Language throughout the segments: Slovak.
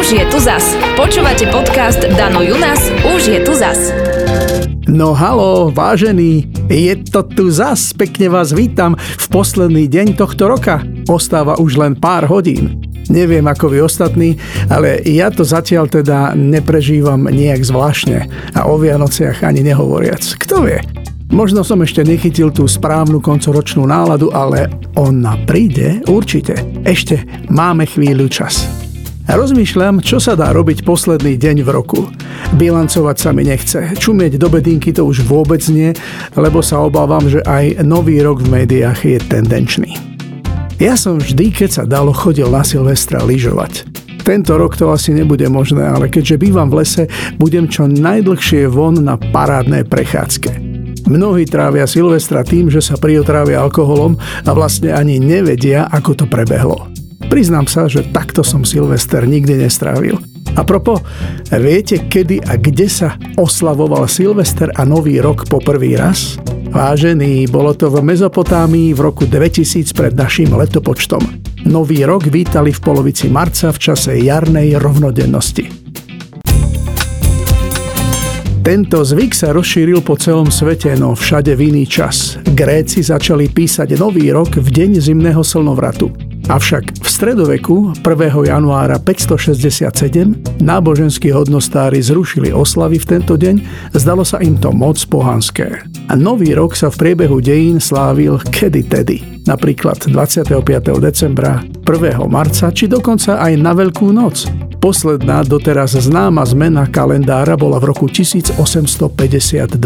Už je tu zas. Počúvate podcast Dano Junas. Už je tu zas. No halo, vážení, je to tu zas, pekne vás vítam v posledný deň tohto roka. Ostáva už len pár hodín. Neviem ako vy ostatní, ale ja to zatiaľ teda neprežívam nejak zvláštne a o Vianociach ani nehovoriac. Kto vie? Možno som ešte nechytil tú správnu koncoročnú náladu, ale ona príde určite. Ešte máme chvíľu čas. Rozmýšľam, čo sa dá robiť posledný deň v roku. Bilancovať sa mi nechce. Čumieť do bedinky to už vôbec nie, lebo sa obávam, že aj nový rok v médiách je tendenčný. Ja som vždy, keď sa dalo, chodil na Silvestra lyžovať. Tento rok to asi nebude možné, ale keďže bývam v lese, budem čo najdlhšie von na parádnej prechádzke. Mnohí trávia Silvestra tým, že sa priotrávia alkoholom a vlastne ani nevedia, ako to prebehlo. Priznám sa, že takto som Silvester nikdy nestrávil. A propo, viete kedy a kde sa oslavoval Silvester a Nový rok po prvý raz? Vážený, bolo to v Mezopotámii v roku 2000 pred našim letopočtom. Nový rok vítali v polovici marca v čase jarnej rovnodennosti. Tento zvyk sa rozšíril po celom svete, no všade v iný čas. Gréci začali písať nový rok v deň zimného slnovratu. Avšak v stredoveku 1. januára 567 náboženskí hodnostári zrušili oslavy v tento deň, zdalo sa im to moc pohanské. A nový rok sa v priebehu dejín slávil kedy tedy, napríklad 25. decembra, 1. marca či dokonca aj na Veľkú noc. Posledná doteraz známa zmena kalendára bola v roku 1852.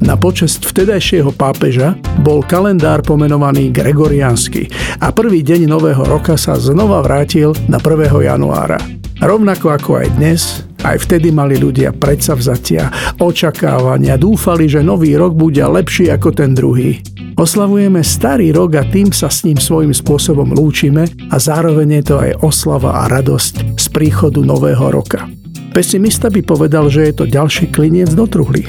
Na počest vtedajšieho pápeža bol kalendár pomenovaný Gregoriansky a prvý deň nového roka sa znova vrátil na 1. januára. Rovnako ako aj dnes, aj vtedy mali ľudia predsavzatia, očakávania, dúfali, že nový rok bude lepší ako ten druhý. Oslavujeme starý rok a tým sa s ním svojím spôsobom lúčime a zároveň je to aj oslava a radosť z príchodu nového roka. Pesimista by povedal, že je to ďalší kliniec do truhly.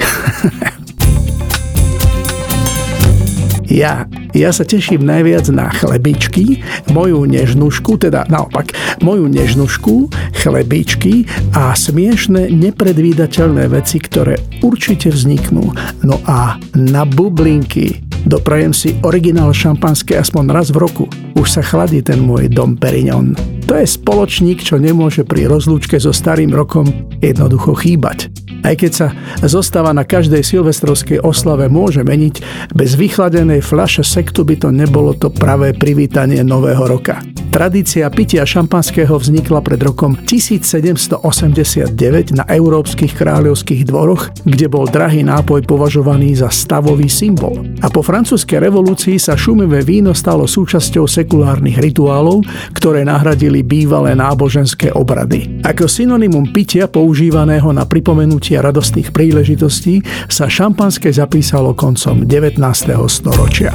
ja, ja sa teším najviac na chlebičky, moju nežnušku, teda naopak, moju nežnušku, chlebičky a smiešne, nepredvídateľné veci, ktoré určite vzniknú. No a na bublinky, Doprajem si originál šampanské aspoň raz v roku. Už sa chladí ten môj Dom Perignon. To je spoločník, čo nemôže pri rozlúčke so starým rokom jednoducho chýbať. Aj keď sa zostáva na každej silvestrovskej oslave môže meniť, bez vychladenej fľaše sektu by to nebolo to pravé privítanie nového roka. Tradícia pitia šampanského vznikla pred rokom 1789 na európskych kráľovských dvoroch, kde bol drahý nápoj považovaný za stavový symbol. A po francúzskej revolúcii sa šumivé víno stalo súčasťou sekulárnych rituálov, ktoré nahradili bývalé náboženské obrady. Ako synonymum pitia používaného na pripomenutie radostných príležitostí sa šampanské zapísalo koncom 19. storočia.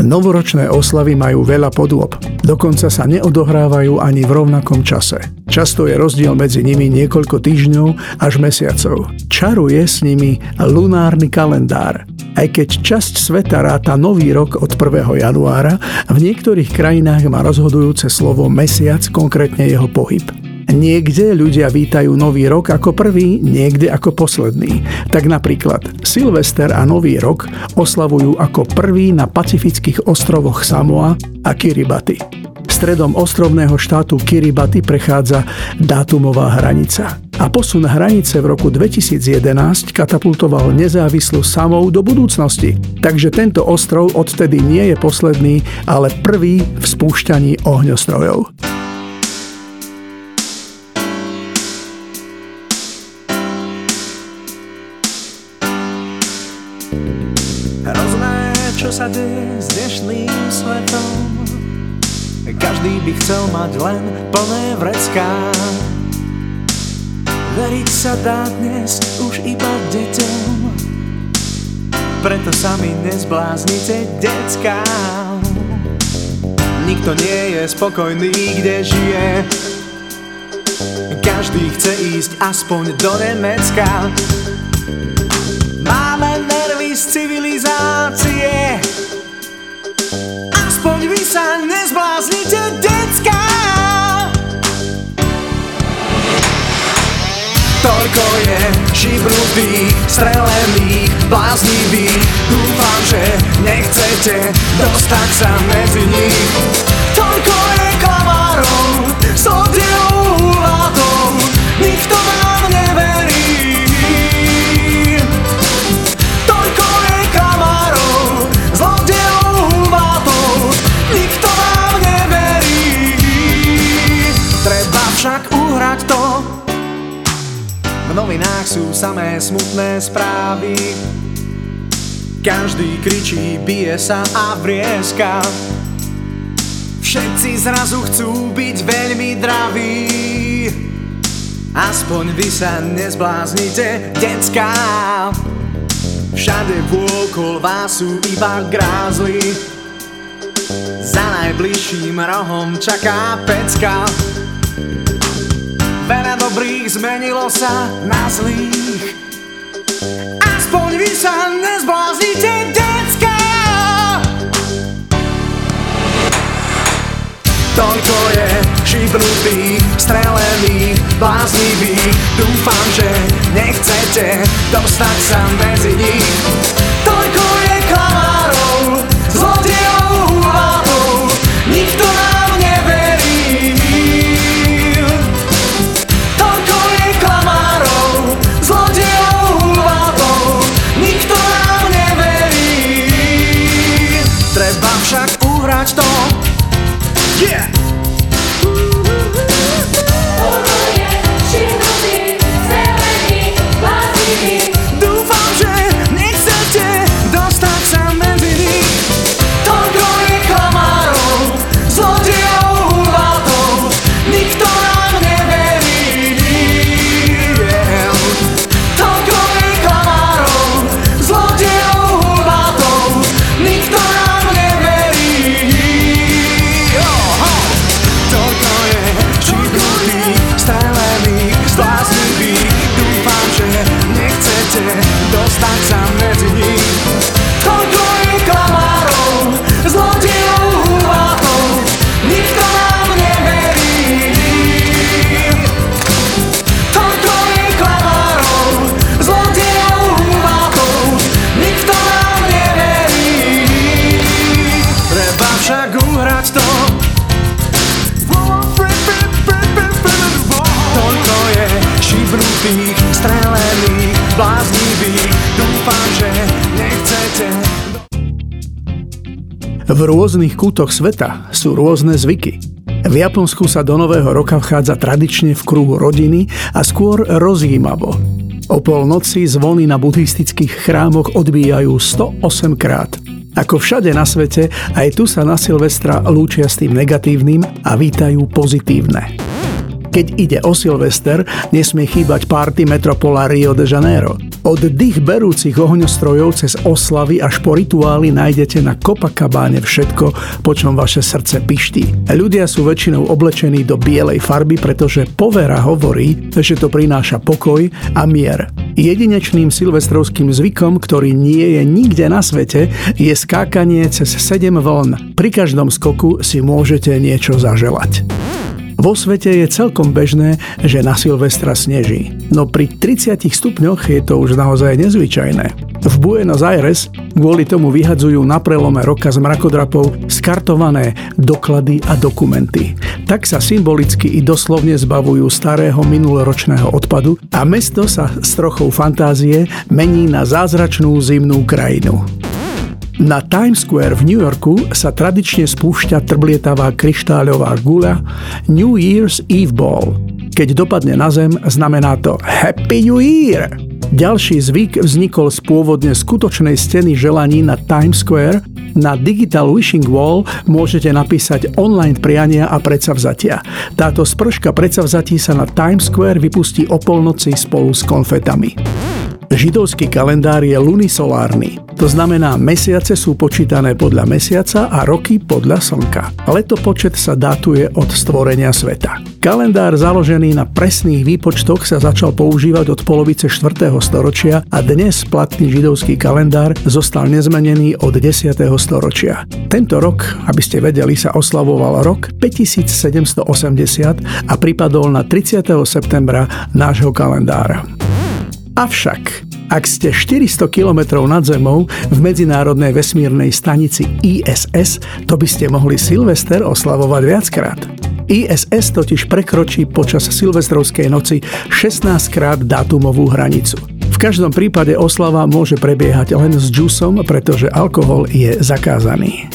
Novoročné oslavy majú veľa podôb, dokonca sa neodohrávajú ani v rovnakom čase. Často je rozdiel medzi nimi niekoľko týždňov až mesiacov. Čaruje s nimi lunárny kalendár. Aj keď časť sveta ráta nový rok od 1. januára, v niektorých krajinách má rozhodujúce slovo mesiac, konkrétne jeho pohyb. Niekde ľudia vítajú nový rok ako prvý, niekde ako posledný. Tak napríklad Silvester a Nový rok oslavujú ako prvý na pacifických ostrovoch Samoa a Kiribati. Stredom ostrovného štátu Kiribati prechádza dátumová hranica. A posun hranice v roku 2011 katapultoval nezávislú Samou do budúcnosti. Takže tento ostrov odtedy nie je posledný, ale prvý v spúšťaní ohňostrojov. Mať len plné vrecká. Veriť sa dá dnes už iba deťom. Preto sa mi nezbláznite, decká. Nikto nie je spokojný, kde žije. Každý chce ísť aspoň do Nemecka. Je šibnutých, strelených, bláznivých Dúfam, že nechcete dostať sa medzi nich. Toľko je novinách sú samé smutné správy. Každý kričí, bije sa a vrieska. Všetci zrazu chcú byť veľmi draví. Aspoň vy sa nezbláznite, decká Všade vôkol vás sú iba grázly Za najbližším rohom čaká pecka Veľa dobrých zmenilo sa na zlých. Aspoň vy sa nezbláznite, decka Toľko je šibnutých, strelených, bláznivých Dúfam, že nechcete dostať sa medzi nich dostať sa medzi rôznych kútoch sveta sú rôzne zvyky. V Japonsku sa do nového roka vchádza tradične v kruhu rodiny a skôr rozjímavo. O polnoci zvony na buddhistických chrámoch odbíjajú 108 krát. Ako všade na svete, aj tu sa na Silvestra lúčia s tým negatívnym a vítajú pozitívne. Keď ide o Silvester, nesmie chýbať party metropola Rio de Janeiro. Od dých berúcich ohňostrojov cez oslavy až po rituály nájdete na Copacabáne všetko, po čom vaše srdce piští. Ľudia sú väčšinou oblečení do bielej farby, pretože povera hovorí, že to prináša pokoj a mier. Jedinečným silvestrovským zvykom, ktorý nie je nikde na svete, je skákanie cez 7 vln. Pri každom skoku si môžete niečo zaželať. Vo svete je celkom bežné, že na Silvestra sneží, no pri 30 stupňoch je to už naozaj nezvyčajné. V Buenos Aires kvôli tomu vyhadzujú na prelome roka z mrakodrapov skartované doklady a dokumenty. Tak sa symbolicky i doslovne zbavujú starého minuloročného odpadu a mesto sa s trochou fantázie mení na zázračnú zimnú krajinu. Na Times Square v New Yorku sa tradične spúšťa trblietavá kryštáľová guľa New Year's Eve Ball. Keď dopadne na zem, znamená to Happy New Year! Ďalší zvyk vznikol z pôvodne skutočnej steny želaní na Times Square. Na Digital Wishing Wall môžete napísať online priania a predsavzatia. Táto sprška predsavzatí sa na Times Square vypustí o polnoci spolu s konfetami. Židovský kalendár je lunisolárny, to znamená mesiace sú počítané podľa mesiaca a roky podľa slnka. Letopočet sa datuje od stvorenia sveta. Kalendár založený na presných výpočtoch sa začal používať od polovice 4. storočia a dnes platný židovský kalendár zostal nezmenený od 10. storočia. Tento rok, aby ste vedeli, sa oslavoval rok 5780 a pripadol na 30. septembra nášho kalendára. Avšak, ak ste 400 km nad Zemou v Medzinárodnej vesmírnej stanici ISS, to by ste mohli Silvester oslavovať viackrát. ISS totiž prekročí počas silvestrovskej noci 16 krát dátumovú hranicu. V každom prípade oslava môže prebiehať len s džusom, pretože alkohol je zakázaný.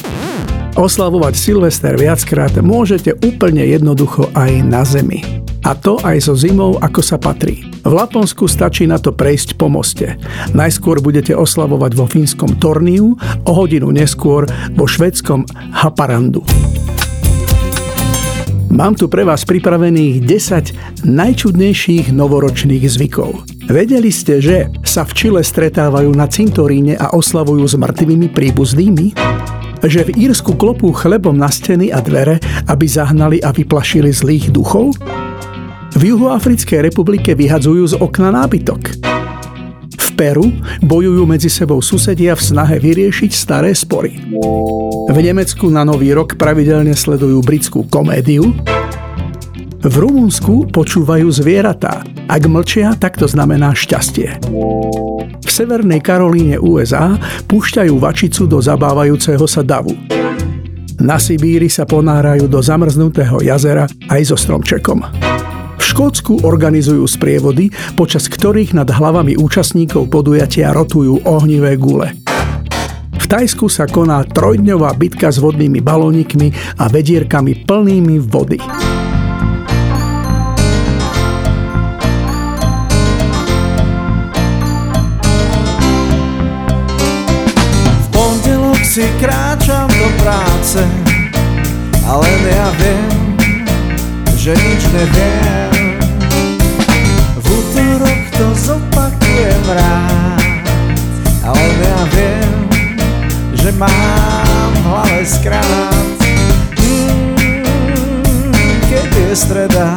Oslavovať Silvester viackrát môžete úplne jednoducho aj na Zemi. A to aj so zimou, ako sa patrí. V Laponsku stačí na to prejsť po moste. Najskôr budete oslavovať vo fínskom Torniu, o hodinu neskôr vo švedskom Haparandu. Mám tu pre vás pripravených 10 najčudnejších novoročných zvykov. Vedeli ste, že sa v Čile stretávajú na cintoríne a oslavujú s mŕtvými príbuznými? že v Írsku klopú chlebom na steny a dvere, aby zahnali a vyplašili zlých duchov? V Juhoafrickej republike vyhadzujú z okna nábytok. V Peru bojujú medzi sebou susedia v snahe vyriešiť staré spory. V Nemecku na Nový rok pravidelne sledujú britskú komédiu. V Rumunsku počúvajú zvieratá. Ak mlčia, tak to znamená šťastie. V Severnej Karolíne USA púšťajú vačicu do zabávajúceho sa davu. Na Sibíri sa ponárajú do zamrznutého jazera aj so stromčekom. Škótsku organizujú sprievody, počas ktorých nad hlavami účastníkov podujatia rotujú ohnivé gule. V Tajsku sa koná trojdňová bitka s vodnými balónikmi a vedierkami plnými vody. si kráčam do práce, ale ja viem, že nič neviem. Zopakujem rád, ale ja viem, že mám v hlave skrát. Mm, keď je streda,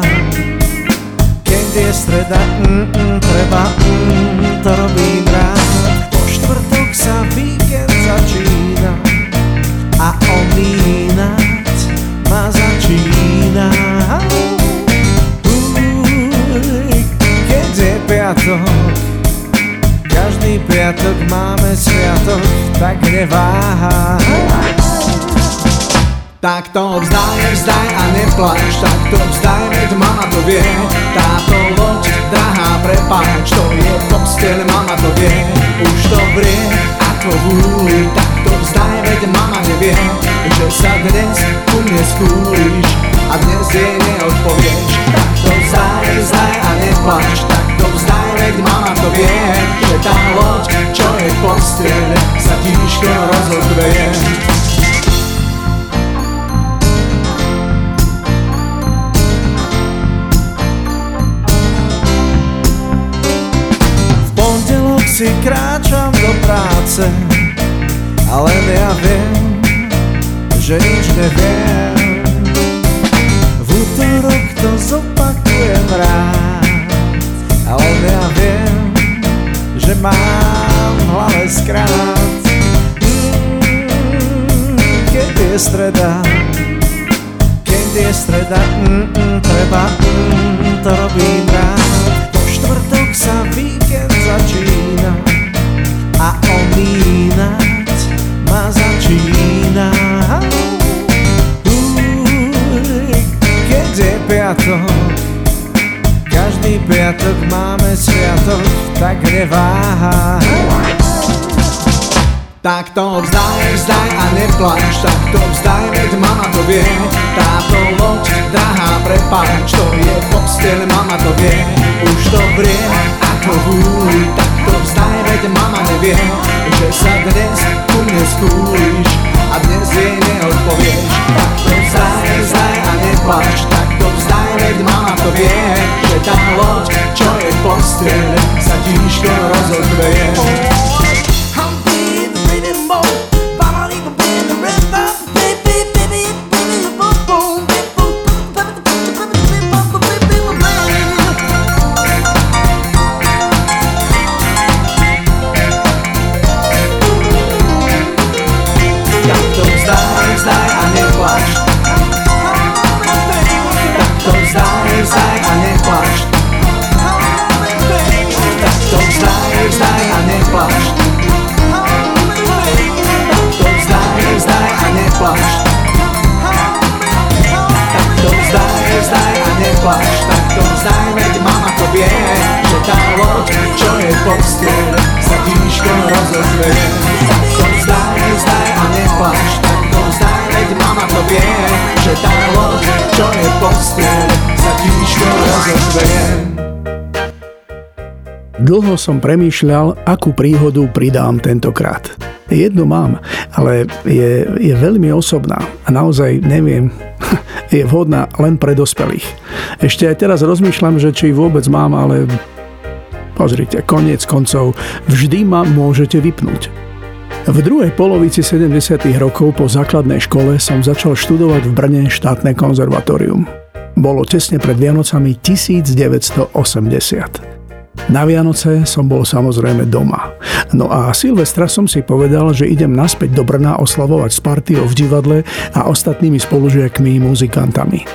keď je streda, mm, mm, treba, mm, to robím rád. Tak to vzdaj, vzdaj a neplač, tak to vzdaj, veď mama to vie. Táto loď, drahá, prepáč, to je posteľ, mama to vie. Už to vrie, ako vúli, tak to vzdaj, veď mama nevie, že sa dnes u mne skúliš a dnes jej neodpovieš. Tak to vzdaj, vzdaj a neplač, tak to vzdaj, veď mama to vie, že tá loď, čo je posteľ, sa tížko rozhodveje. Si kráčam do práce, ale ja viem, že nič neviem. V útorok to zopakujem rád, ale ja viem, že mám v hlave skrát. Mm, keď je streda, keď je streda, mm, mm, treba, mm, to robím rád. Sa víkend začína a omínať ma začína. Uj, keď je piatok, každý piatok máme sviatok, tak neváhaj. Tak to vzdaj, vzdaj a neplač, tak to vzdaj, veď mama to vie. Táto loď, drahá, prepáč, to je posteľ, mama to vie. Už to vrie, ako vúli, tak to vzdaj, veď mama nevie, že sa dnes ku mne skúliš a dnes jej neodpovieš. Tak to vzdaj, vzdaj a neplač, tak to vzdaj, veď mama to vie, že tá loď, čo je posteľ, sa tížko rozodveje. Tak Dlho som premýšľal, akú príhodu pridám tentokrát. Jednu mám, ale je, je veľmi osobná a naozaj neviem, je vhodná len pre dospelých. Ešte aj teraz rozmýšľam, že či vôbec mám, ale pozrite, koniec koncov, vždy ma môžete vypnúť. V druhej polovici 70. rokov po základnej škole som začal študovať v Brne štátne konzervatórium. Bolo tesne pred Vianocami 1980. Na Vianoce som bol samozrejme doma. No a Silvestra som si povedal, že idem naspäť do Brna oslavovať s partiou v divadle a ostatnými spolužiakmi muzikantami.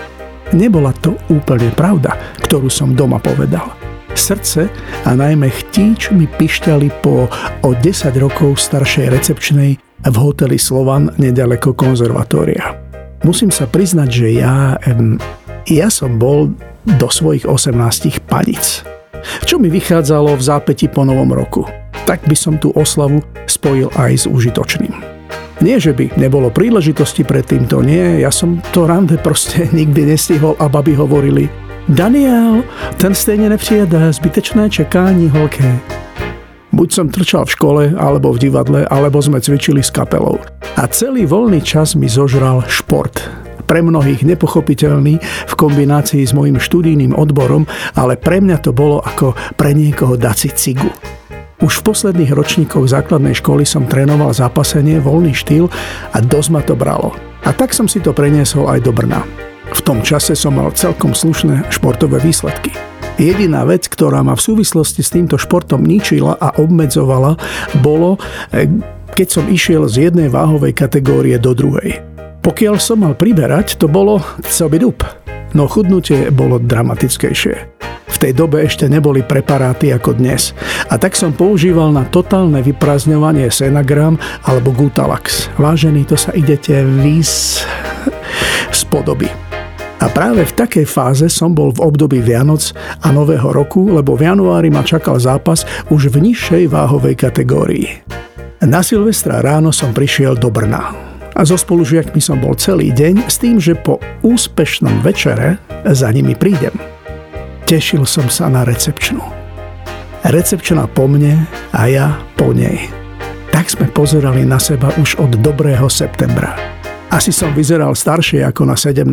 Nebola to úplne pravda, ktorú som doma povedal. Srdce a najmä chtíč mi pišťali po o 10 rokov staršej recepčnej v hoteli Slovan nedaleko konzervatória. Musím sa priznať, že ja, ja som bol do svojich 18 panic čo mi vychádzalo v zápäti po novom roku. Tak by som tú oslavu spojil aj s užitočným. Nie, že by nebolo príležitosti pred týmto, nie, ja som to rande proste nikdy nestihol a baby hovorili Daniel, ten stejne nepřijede, zbytečné čekání, holké. Buď som trčal v škole, alebo v divadle, alebo sme cvičili s kapelou. A celý voľný čas mi zožral šport pre mnohých nepochopiteľný v kombinácii s mojim študijným odborom, ale pre mňa to bolo ako pre niekoho dať si cigu. Už v posledných ročníkoch základnej školy som trénoval zápasenie, voľný štýl a dosť ma to bralo. A tak som si to preniesol aj do Brna. V tom čase som mal celkom slušné športové výsledky. Jediná vec, ktorá ma v súvislosti s týmto športom ničila a obmedzovala, bolo, eh, keď som išiel z jednej váhovej kategórie do druhej. Pokiaľ som mal priberať, to bolo dub. No chudnutie bolo dramatickejšie. V tej dobe ešte neboli preparáty ako dnes. A tak som používal na totálne vyprázdňovanie Senagram alebo Gutalax. Vážený, to sa idete vys z podoby. A práve v takej fáze som bol v období Vianoc a Nového roku, lebo v januári ma čakal zápas už v nižšej váhovej kategórii. Na Silvestra ráno som prišiel do Brna a so spolužiakmi som bol celý deň s tým, že po úspešnom večere za nimi prídem. Tešil som sa na recepčnú. Recepčná po mne a ja po nej. Tak sme pozerali na seba už od dobrého septembra. Asi som vyzeral staršie ako na 17.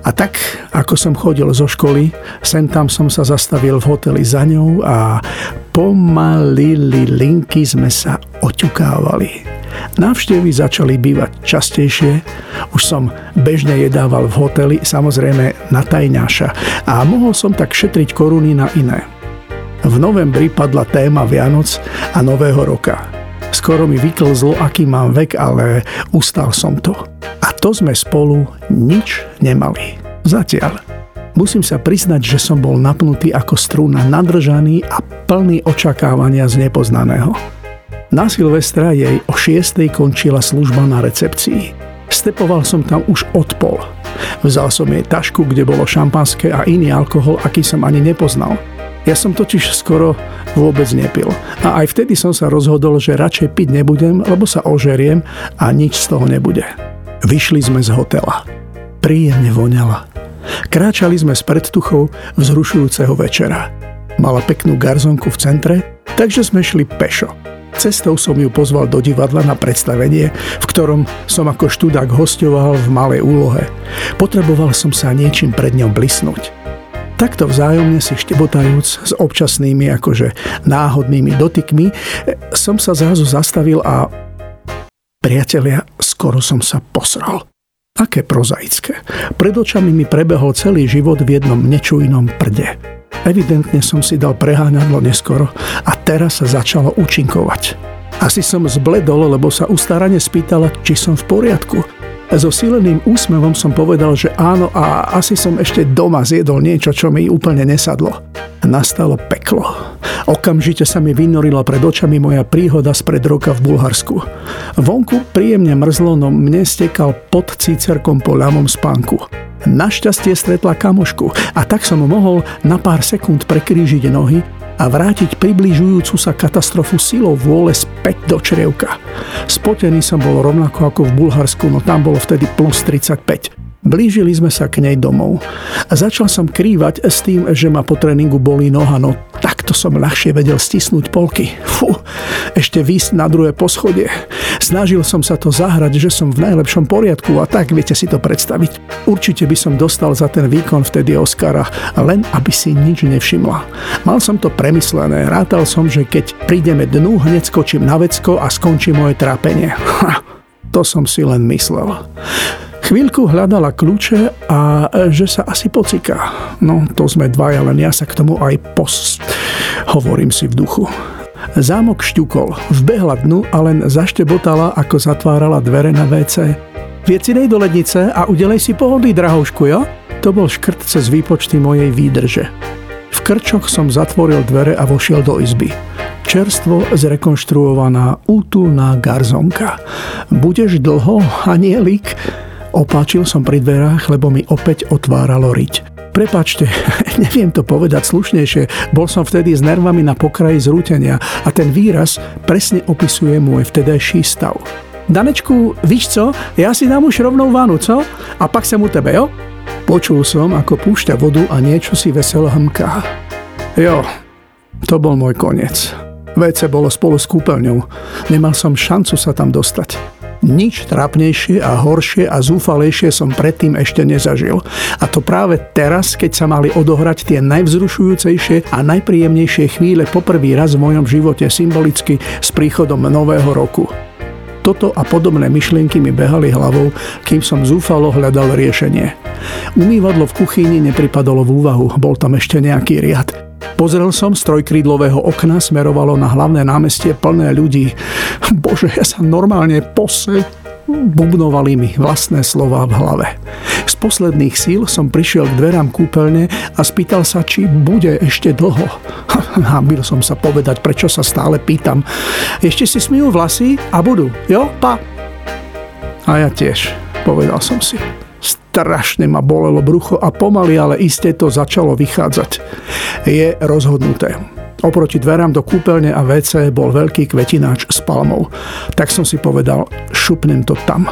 A tak, ako som chodil zo školy, sem tam som sa zastavil v hoteli za ňou a pomaly linky sme sa oťukávali. Návštevy začali bývať častejšie, už som bežne jedával v hoteli, samozrejme na tajňaša a mohol som tak šetriť koruny na iné. V novembri padla téma Vianoc a Nového roka. Skoro mi vyklzlo, aký mám vek, ale ustal som to. A to sme spolu nič nemali. Zatiaľ. Musím sa priznať, že som bol napnutý ako strúna, nadržaný a plný očakávania z nepoznaného. Na Silvestra jej o 6. končila služba na recepcii. Stepoval som tam už od pol. Vzal som jej tašku, kde bolo šampanské a iný alkohol, aký som ani nepoznal. Ja som totiž skoro vôbec nepil. A aj vtedy som sa rozhodol, že radšej piť nebudem, lebo sa ožeriem a nič z toho nebude. Vyšli sme z hotela. Príjemne voňala. Kráčali sme z predtuchov vzrušujúceho večera. Mala peknú garzonku v centre, takže sme šli pešo. Cestou som ju pozval do divadla na predstavenie, v ktorom som ako študák hostoval v malej úlohe. Potreboval som sa niečím pred ňou blisnúť. Takto vzájomne si štebotajúc s občasnými akože náhodnými dotykmi som sa zrazu zastavil a priatelia, skoro som sa posral. Aké prozaické. Pred očami mi prebehol celý život v jednom nečujnom prde. Evidentne som si dal preháňadlo neskoro a teraz sa začalo účinkovať. Asi som zbledol, lebo sa ustarane spýtala, či som v poriadku. So sileným úsmevom som povedal, že áno a asi som ešte doma zjedol niečo, čo mi úplne nesadlo. Nastalo peklo. Okamžite sa mi vynorila pred očami moja príhoda spred roka v Bulharsku. Vonku príjemne mrzlo, no mne stekal pod cícerkom po ľamom spánku. Našťastie stretla kamošku a tak som mohol na pár sekúnd prekrížiť nohy a vrátiť približujúcu sa katastrofu silou vôle späť do črievka. Spotený som bol rovnako ako v Bulharsku, no tam bolo vtedy plus 35. Blížili sme sa k nej domov. Začal som krývať s tým, že ma po tréningu bolí noha, no takto som ľahšie vedel stisnúť polky. Fú, ešte výsť na druhé poschodie. Snažil som sa to zahrať, že som v najlepšom poriadku a tak viete si to predstaviť. Určite by som dostal za ten výkon vtedy Oscara, len aby si nič nevšimla. Mal som to premyslené, rátal som, že keď prídeme dnu, hneď skočím na vecko a skončí moje trápenie. Ha, to som si len myslel. Chvíľku hľadala kľúče a že sa asi pociká. No, to sme dvaja, len ja sa k tomu aj post. Hovorím si v duchu. Zámok šťukol, vbehla dnu a len zaštebotala, ako zatvárala dvere na WC. Viecinej do lednice a udelej si pohody, drahoušku, jo? To bol škrt cez výpočty mojej výdrže. V krčoch som zatvoril dvere a vošiel do izby. Čerstvo zrekonštruovaná útulná garzonka. Budeš dlho, anielik? Opáčil som pri dverách, lebo mi opäť otváralo riť. Prepačte, neviem to povedať slušnejšie, bol som vtedy s nervami na pokraji zrútenia a ten výraz presne opisuje môj vtedajší stav. Danečku, víš co, ja si dám už rovnou vánu, co? A pak sem u tebe, jo? Počul som, ako púšťa vodu a niečo si veselo hmká. Jo, to bol môj koniec. WC bolo spolu s kúpeľňou. Nemal som šancu sa tam dostať. Nič trápnejšie a horšie a zúfalejšie som predtým ešte nezažil. A to práve teraz, keď sa mali odohrať tie najvzrušujúcejšie a najpríjemnejšie chvíle poprvý raz v mojom živote symbolicky s príchodom nového roku. Toto a podobné myšlienky mi behali hlavou, kým som zúfalo hľadal riešenie. Umývadlo v kuchyni nepripadalo v úvahu, bol tam ešte nejaký riad. Pozrel som z trojkrídlového okna, smerovalo na hlavné námestie plné ľudí. Bože, ja sa normálne pose... Bubnovali mi vlastné slova v hlave. Z posledných síl som prišiel k dverám kúpeľne a spýtal sa, či bude ešte dlho. Hábil som sa povedať, prečo sa stále pýtam. Ešte si smijú vlasy a budú, jo, pa? A ja tiež, povedal som si. Strašne ma bolelo brucho a pomaly, ale iste to začalo vychádzať. Je rozhodnuté. Oproti dverám do kúpeľne a WC bol veľký kvetináč s palmou. Tak som si povedal, šupnem to tam.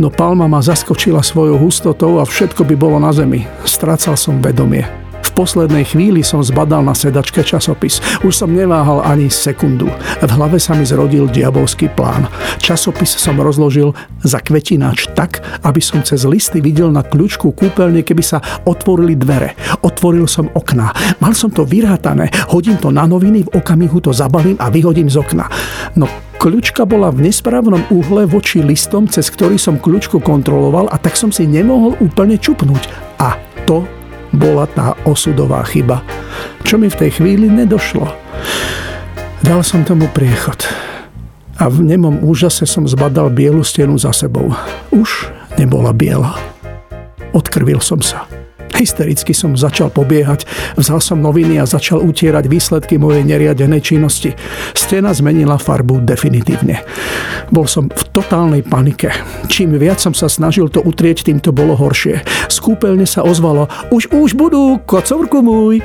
No palma ma zaskočila svojou hustotou a všetko by bolo na zemi. Strácal som vedomie poslednej chvíli som zbadal na sedačke časopis. Už som neváhal ani sekundu. V hlave sa mi zrodil diabolský plán. Časopis som rozložil za kvetináč tak, aby som cez listy videl na kľúčku kúpeľne, keby sa otvorili dvere. Otvoril som okná. Mal som to vyrátané. Hodím to na noviny, v okamihu to zabalím a vyhodím z okna. No kľúčka bola v nesprávnom uhle voči listom, cez ktorý som kľúčku kontroloval a tak som si nemohol úplne čupnúť. A to bola tá osudová chyba, čo mi v tej chvíli nedošlo. Dal som tomu priechod a v nemom úžase som zbadal bielu stenu za sebou. Už nebola biela. Odkrvil som sa. Hystericky som začal pobiehať, vzal som noviny a začal utierať výsledky mojej neriadenej činnosti. Stena zmenila farbu definitívne. Bol som v totálnej panike. Čím viac som sa snažil to utrieť, tým to bolo horšie. Z sa ozvalo Už, už budú, kocovrku môj!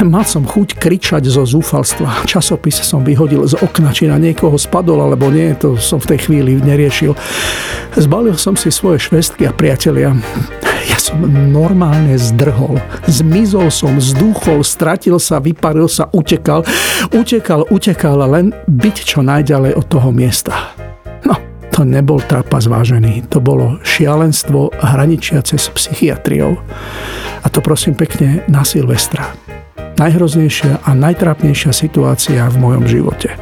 Mal som chuť kričať zo zúfalstva. Časopis som vyhodil z okna, či na niekoho spadol, alebo nie, to som v tej chvíli neriešil. Zbalil som si svoje švestky a priatelia. Som normálne zdrhol. Zmizol som, zdúchol, stratil sa, vyparil sa, utekal. Utekal, utekal, len byť čo najďalej od toho miesta. No, to nebol trapas vážený. To bolo šialenstvo hraničiace s psychiatriou. A to prosím pekne na Silvestra. Najhroznejšia a najtrápnejšia situácia v mojom živote.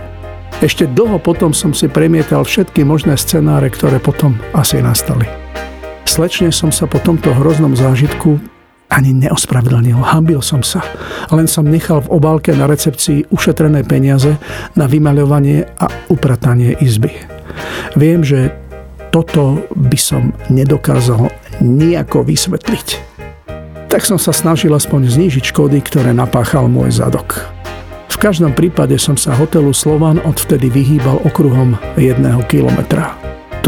Ešte dlho potom som si premietal všetky možné scenáre, ktoré potom asi nastali. Slečne som sa po tomto hroznom zážitku ani neospravedlnil, hambil som sa. Len som nechal v obálke na recepcii ušetrené peniaze na vymaľovanie a upratanie izby. Viem, že toto by som nedokázal nejako vysvetliť. Tak som sa snažil aspoň znížiť škody, ktoré napáchal môj zadok. V každom prípade som sa hotelu Slovan odvtedy vyhýbal okruhom jedného kilometra.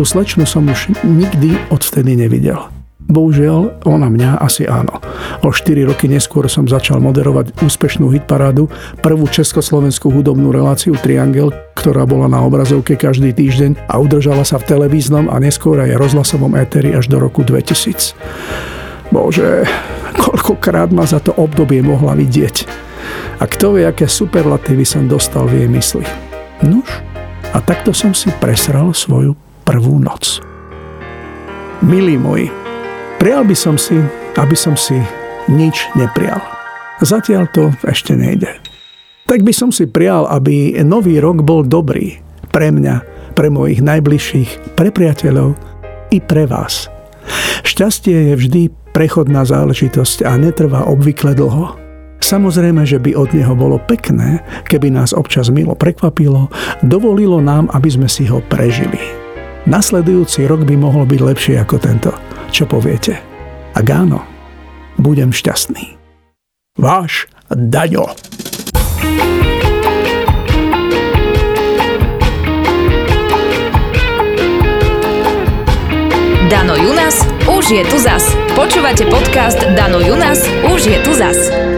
Tu slečnu som už nikdy odvtedy nevidel. Bohužiaľ, ona mňa asi áno. O 4 roky neskôr som začal moderovať úspešnú hitparádu, prvú československú hudobnú reláciu Triangel, ktorá bola na obrazovke každý týždeň a udržala sa v televíznom a neskôr aj rozhlasovom éteri až do roku 2000. Bože, koľkokrát ma za to obdobie mohla vidieť. A kto vie, aké superlatívy som dostal v jej mysli. Nuž, a takto som si presral svoju prvú noc. Milí moji, Prial by som si, aby som si nič neprial. Zatiaľ to ešte nejde. Tak by som si prial, aby nový rok bol dobrý. Pre mňa, pre mojich najbližších, pre priateľov i pre vás. Šťastie je vždy prechodná záležitosť a netrvá obvykle dlho. Samozrejme, že by od neho bolo pekné, keby nás občas milo prekvapilo, dovolilo nám, aby sme si ho prežili. Nasledujúci rok by mohol byť lepší ako tento. Čo poviete? Ak áno, budem šťastný. Váš Daňo. Dano Junas už je tu zas. Počúvate podcast Dano Junas už je tu zas.